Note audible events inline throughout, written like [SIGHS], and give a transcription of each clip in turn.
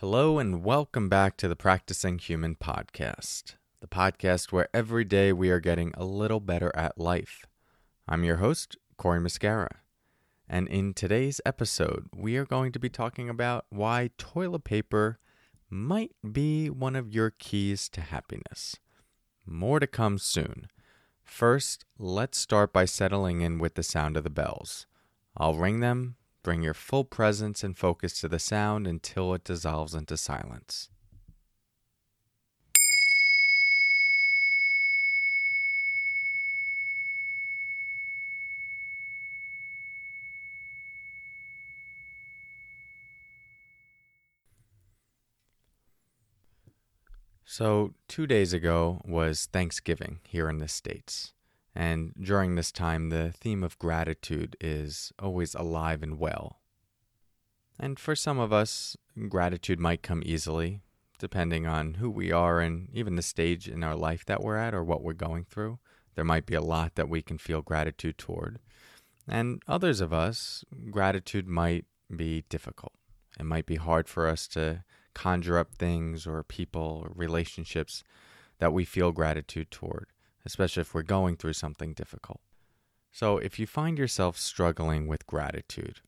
Hello, and welcome back to the Practicing Human podcast, the podcast where every day we are getting a little better at life. I'm your host, Cory Muscara, and in today's episode, we are going to be talking about why toilet paper might be one of your keys to happiness. More to come soon. First, let's start by settling in with the sound of the bells. I'll ring them Bring your full presence and focus to the sound until it dissolves into silence. So, two days ago was Thanksgiving here in the States. And during this time, the theme of gratitude is always alive and well. And for some of us, gratitude might come easily, depending on who we are and even the stage in our life that we're at or what we're going through. There might be a lot that we can feel gratitude toward. And others of us, gratitude might be difficult. It might be hard for us to conjure up things or people or relationships that we feel gratitude toward especially if we're going through something difficult. So, if you find yourself struggling with gratitude,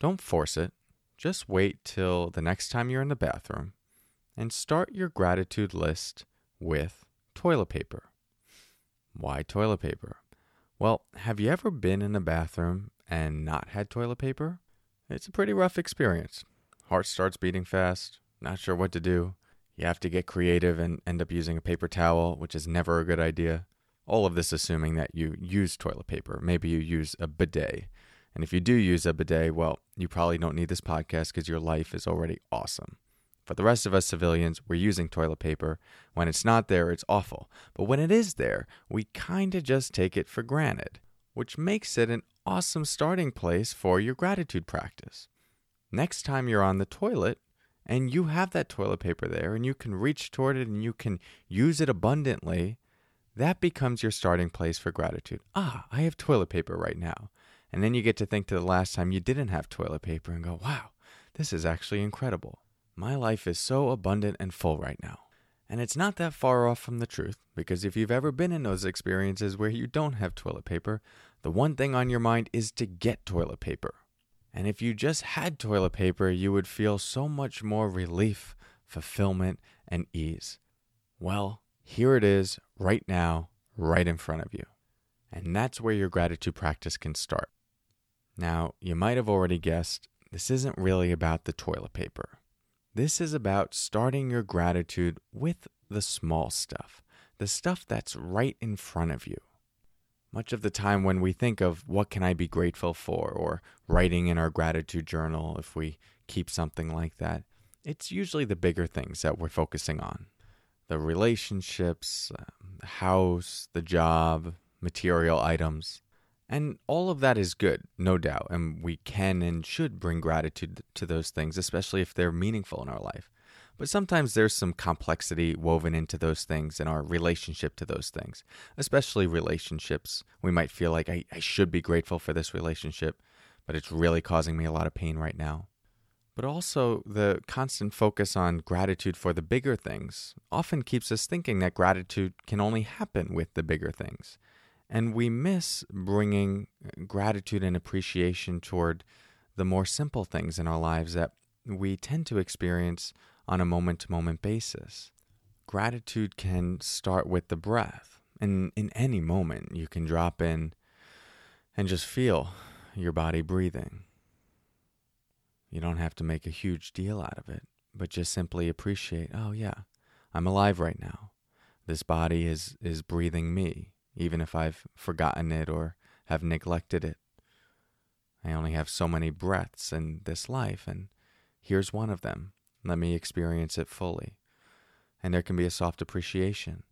don't force it. Just wait till the next time you're in the bathroom and start your gratitude list with toilet paper. Why toilet paper? Well, have you ever been in a bathroom and not had toilet paper? It's a pretty rough experience. Heart starts beating fast, not sure what to do. You have to get creative and end up using a paper towel, which is never a good idea. All of this assuming that you use toilet paper. Maybe you use a bidet. And if you do use a bidet, well, you probably don't need this podcast because your life is already awesome. For the rest of us civilians, we're using toilet paper. When it's not there, it's awful. But when it is there, we kind of just take it for granted, which makes it an awesome starting place for your gratitude practice. Next time you're on the toilet, and you have that toilet paper there and you can reach toward it and you can use it abundantly, that becomes your starting place for gratitude. Ah, I have toilet paper right now. And then you get to think to the last time you didn't have toilet paper and go, wow, this is actually incredible. My life is so abundant and full right now. And it's not that far off from the truth, because if you've ever been in those experiences where you don't have toilet paper, the one thing on your mind is to get toilet paper. And if you just had toilet paper, you would feel so much more relief, fulfillment, and ease. Well, here it is right now, right in front of you. And that's where your gratitude practice can start. Now, you might have already guessed this isn't really about the toilet paper. This is about starting your gratitude with the small stuff, the stuff that's right in front of you. Much of the time, when we think of what can I be grateful for, or writing in our gratitude journal, if we keep something like that, it's usually the bigger things that we're focusing on the relationships, uh, the house, the job, material items. And all of that is good, no doubt. And we can and should bring gratitude to those things, especially if they're meaningful in our life. But sometimes there's some complexity woven into those things and our relationship to those things, especially relationships. We might feel like I, I should be grateful for this relationship, but it's really causing me a lot of pain right now. But also, the constant focus on gratitude for the bigger things often keeps us thinking that gratitude can only happen with the bigger things. And we miss bringing uh, gratitude and appreciation toward the more simple things in our lives that we tend to experience on a moment to moment basis. Gratitude can start with the breath. And in any moment, you can drop in and just feel your body breathing. You don't have to make a huge deal out of it, but just simply appreciate, oh yeah, I'm alive right now. This body is is breathing me, even if I've forgotten it or have neglected it. I only have so many breaths in this life, and here's one of them. Let me experience it fully. And there can be a soft appreciation.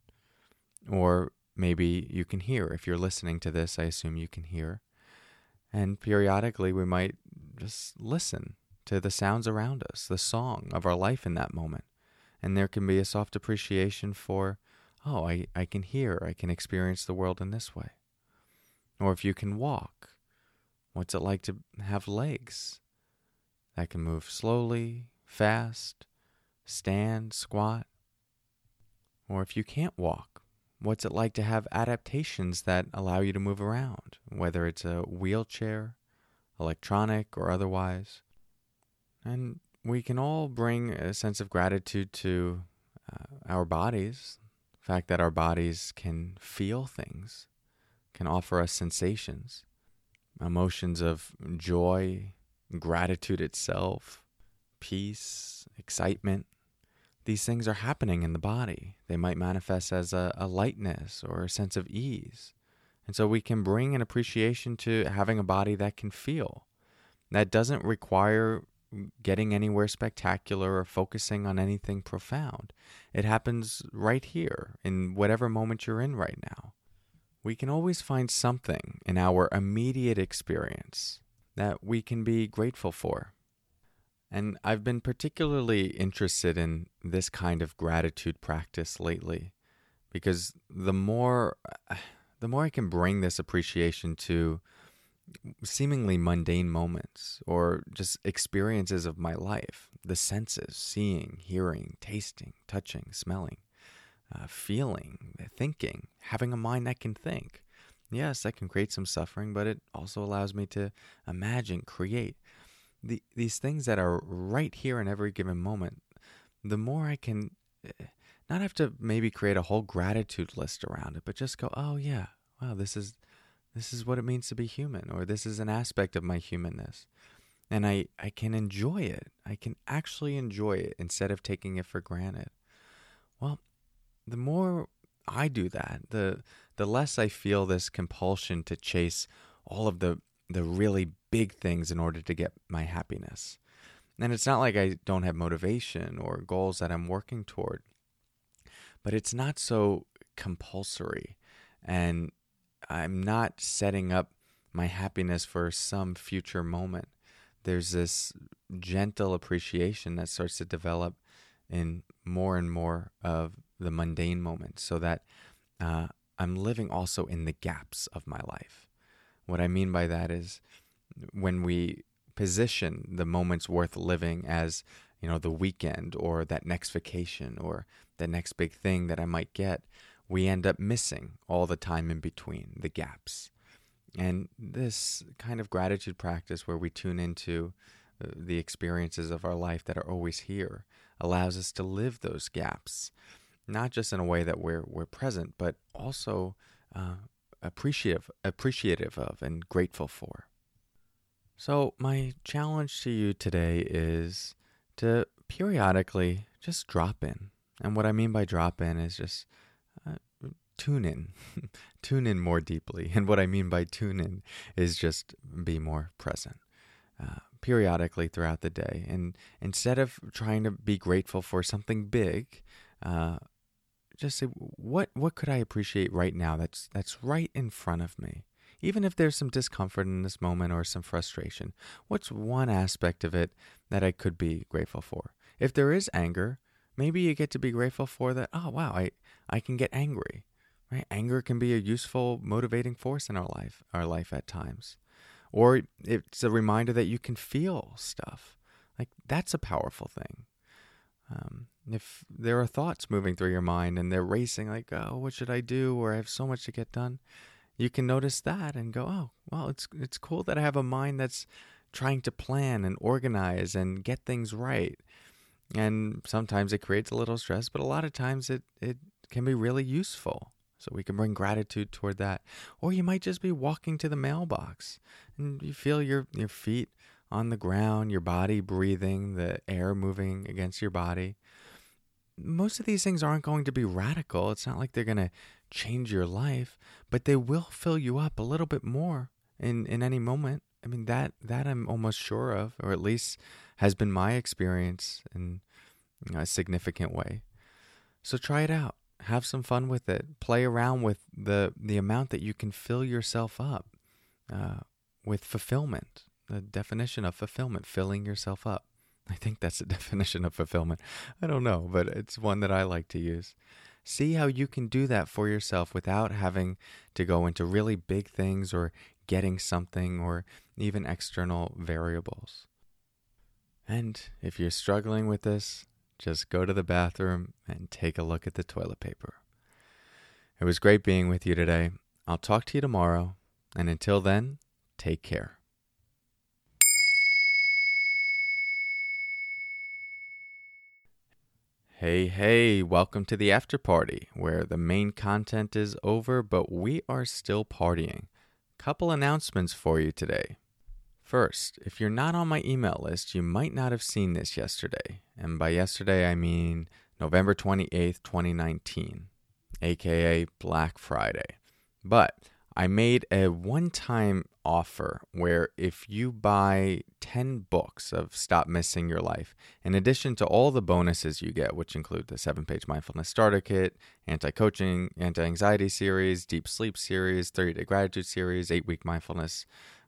Or maybe you can hear. If you're listening to this, I assume you can hear. And periodically, we might just listen to the sounds around us, the song of our life in that moment. And there can be a soft appreciation for, oh, I, I can hear, I can experience the world in this way. Or if you can walk, what's it like to have legs that can move slowly fast, stand, squat. Or if you can't walk, what's it like to have adaptations that allow you to move around, whether it's a wheelchair, electronic, or otherwise? And we can all bring a sense of gratitude to uh, our bodies, the fact that our bodies can feel things, can offer us sensations, emotions of joy, gratitude itself, peace, excitement. These things are happening in the body. They might manifest as a, a lightness or a sense of ease. And so we can bring an appreciation to having a body that can feel. That doesn't require getting anywhere spectacular or focusing on anything profound. It happens right here in whatever moment you're in right now. We can always find something in our immediate experience that we can be grateful for. And I've been particularly interested in this kind of gratitude practice lately because the more [SIGHS] the more I can bring this appreciation to seemingly mundane moments or just experiences of my life, the senses, seeing, hearing, tasting, touching, smelling, uh, feeling, thinking, having a mind that can think. Yes, that can create some suffering, but it also allows me to imagine, create, the, these things that are right here in every given moment, the more I can eh, not have to maybe create a whole gratitude list around it, but just go, oh yeah, wow, this is this is what it means to be human, or this is an aspect of my humanness. And I, I can enjoy it. I can actually enjoy it instead of taking it for granted. Well, the more I do that, the the less I feel this compulsion to chase all of the the really big things in order to get my happiness. And it's not like I don't have motivation or goals that I'm working toward, but it's not so compulsory. And I'm not setting up my happiness for some future moment. There's this gentle appreciation that starts to develop in more and more of the mundane moments so that uh, I'm living also in the gaps of my life. What I mean by that is when we position the moments worth living as you know the weekend or that next vacation or the next big thing that I might get, we end up missing all the time in between, the gaps. And this kind of gratitude practice where we tune into uh, the experiences of our life that are always here allows us to live those gaps, not just in a way that we're, we're present, but also uh, appreciative, appreciative of and grateful for. So, my challenge to you today is to periodically just drop in. And what I mean by drop in is just uh, tune in, [LAUGHS] tune in more deeply. And what I mean by tune in is just be more present. Uh, periodically throughout the day and instead of trying to be grateful for something big uh, just say what what could i appreciate right now that's that's right in front of me? Even if there's some discomfort in this moment or some frustration what's one aspect of it that i could be grateful for? If there is anger maybe you get to be grateful for that oh wow i i can get angry right? Anger can be a useful motivating force in our life our life at times. Or it's a reminder that you can feel stuff. Like that's a powerful thing. Um, if there are thoughts moving through your mind and they're racing like oh what should i do or i have so much to get done you can notice that and go oh well it's it's cool that i have a mind that's trying to plan and organize and get things right and sometimes it creates a little stress, but a lot of times it, it can be really useful. So we can bring gratitude toward that. Or you might just be walking to the mailbox and you feel your, your feet on the ground, your body breathing, the air moving against your body. Most of these things aren't going to be radical. It's not like they're going to change your life, but they will fill you up a little bit more in, in any moment. I mean that that I'm almost sure of, or at least has been my experience in a significant way. So try it out. Have some fun with it. Play around with the the amount that you can fill yourself up uh, with fulfillment. The definition of fulfillment: filling yourself up. I think that's the [LAUGHS] definition of fulfillment. I don't know, but it's one that I like to use. See how you can do that for yourself without having to go into really big things or getting something or even external variables. And if you're struggling with this, just go to the bathroom and take a look at the toilet paper. It was great being with you today. I'll talk to you tomorrow. And until then, take care. Hey, hey, welcome to the after party where the main content is over, but we are still partying. Couple announcements for you today. First, if you're not on my email list, you might not have seen this yesterday. And by yesterday, I mean November 28th, 2019, aka Black Friday. But I made a one time offer where if you buy 10 books of Stop Missing Your Life, in addition to all the bonuses you get, which include the seven page mindfulness starter kit, anti coaching, anti anxiety series, deep sleep series, 30 day gratitude series, eight week mindfulness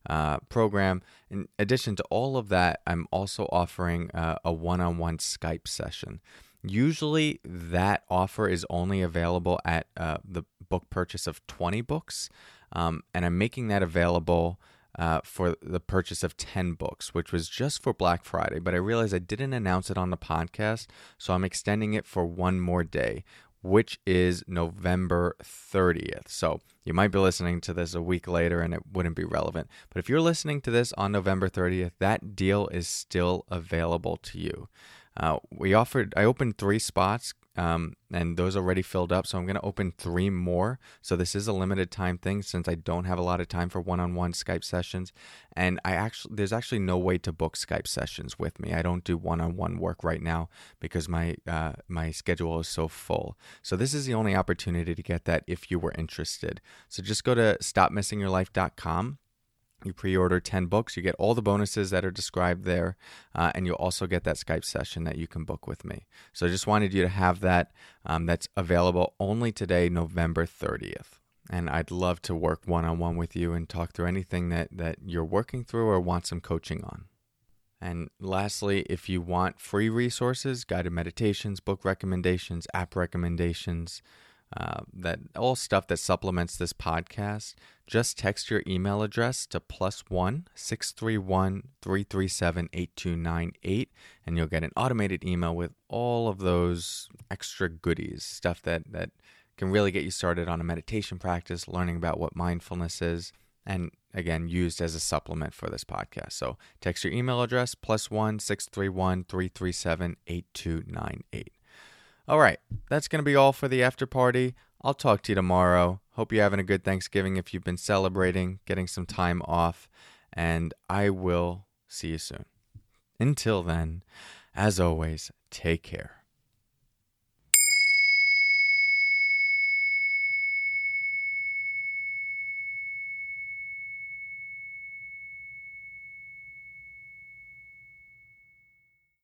uh, program, in addition to all of that, I'm also offering uh, a one on one Skype session. Usually, that offer is only available at uh, the book purchase of 20 books, um, and I'm making that available uh, for the purchase of 10 books, which was just for Black Friday. But I realized I didn't announce it on the podcast, so I'm extending it for one more day, which is November 30th. So you might be listening to this a week later and it wouldn't be relevant. But if you're listening to this on November 30th, that deal is still available to you. Uh, we offered, I opened three spots um, and those already filled up. So I'm going to open three more. So this is a limited time thing since I don't have a lot of time for one-on-one Skype sessions, and I actually there's actually no way to book Skype sessions with me. I don't do one-on-one work right now because my uh, my schedule is so full. So this is the only opportunity to get that if you were interested. So just go to stopmissingyourlife.com you pre-order 10 books you get all the bonuses that are described there uh, and you'll also get that skype session that you can book with me. So i just wanted you to have that um, that's available only today november 30th and i'd love to work one-on-one with you and talk through anything that, that you're working through or want some coaching on. And lastly, if you want free resources, guided meditations, book recommendations, app recommendations, uh, that all stuff that supplements this podcast, just text your email address to plus one six three one three three seven eight two nine eight, and you'll get an automated email with all of those extra goodies, stuff that that can really get you started on a meditation practice, learning about what mindfulness is, and again used as a supplement for this podcast. So text your email address plus one six three one three three seven eight two nine eight. All right, that's going to be all for the after party. I'll talk to you tomorrow. Hope you're having a good Thanksgiving if you've been celebrating, getting some time off, and I will see you soon. Until then, as always, take care.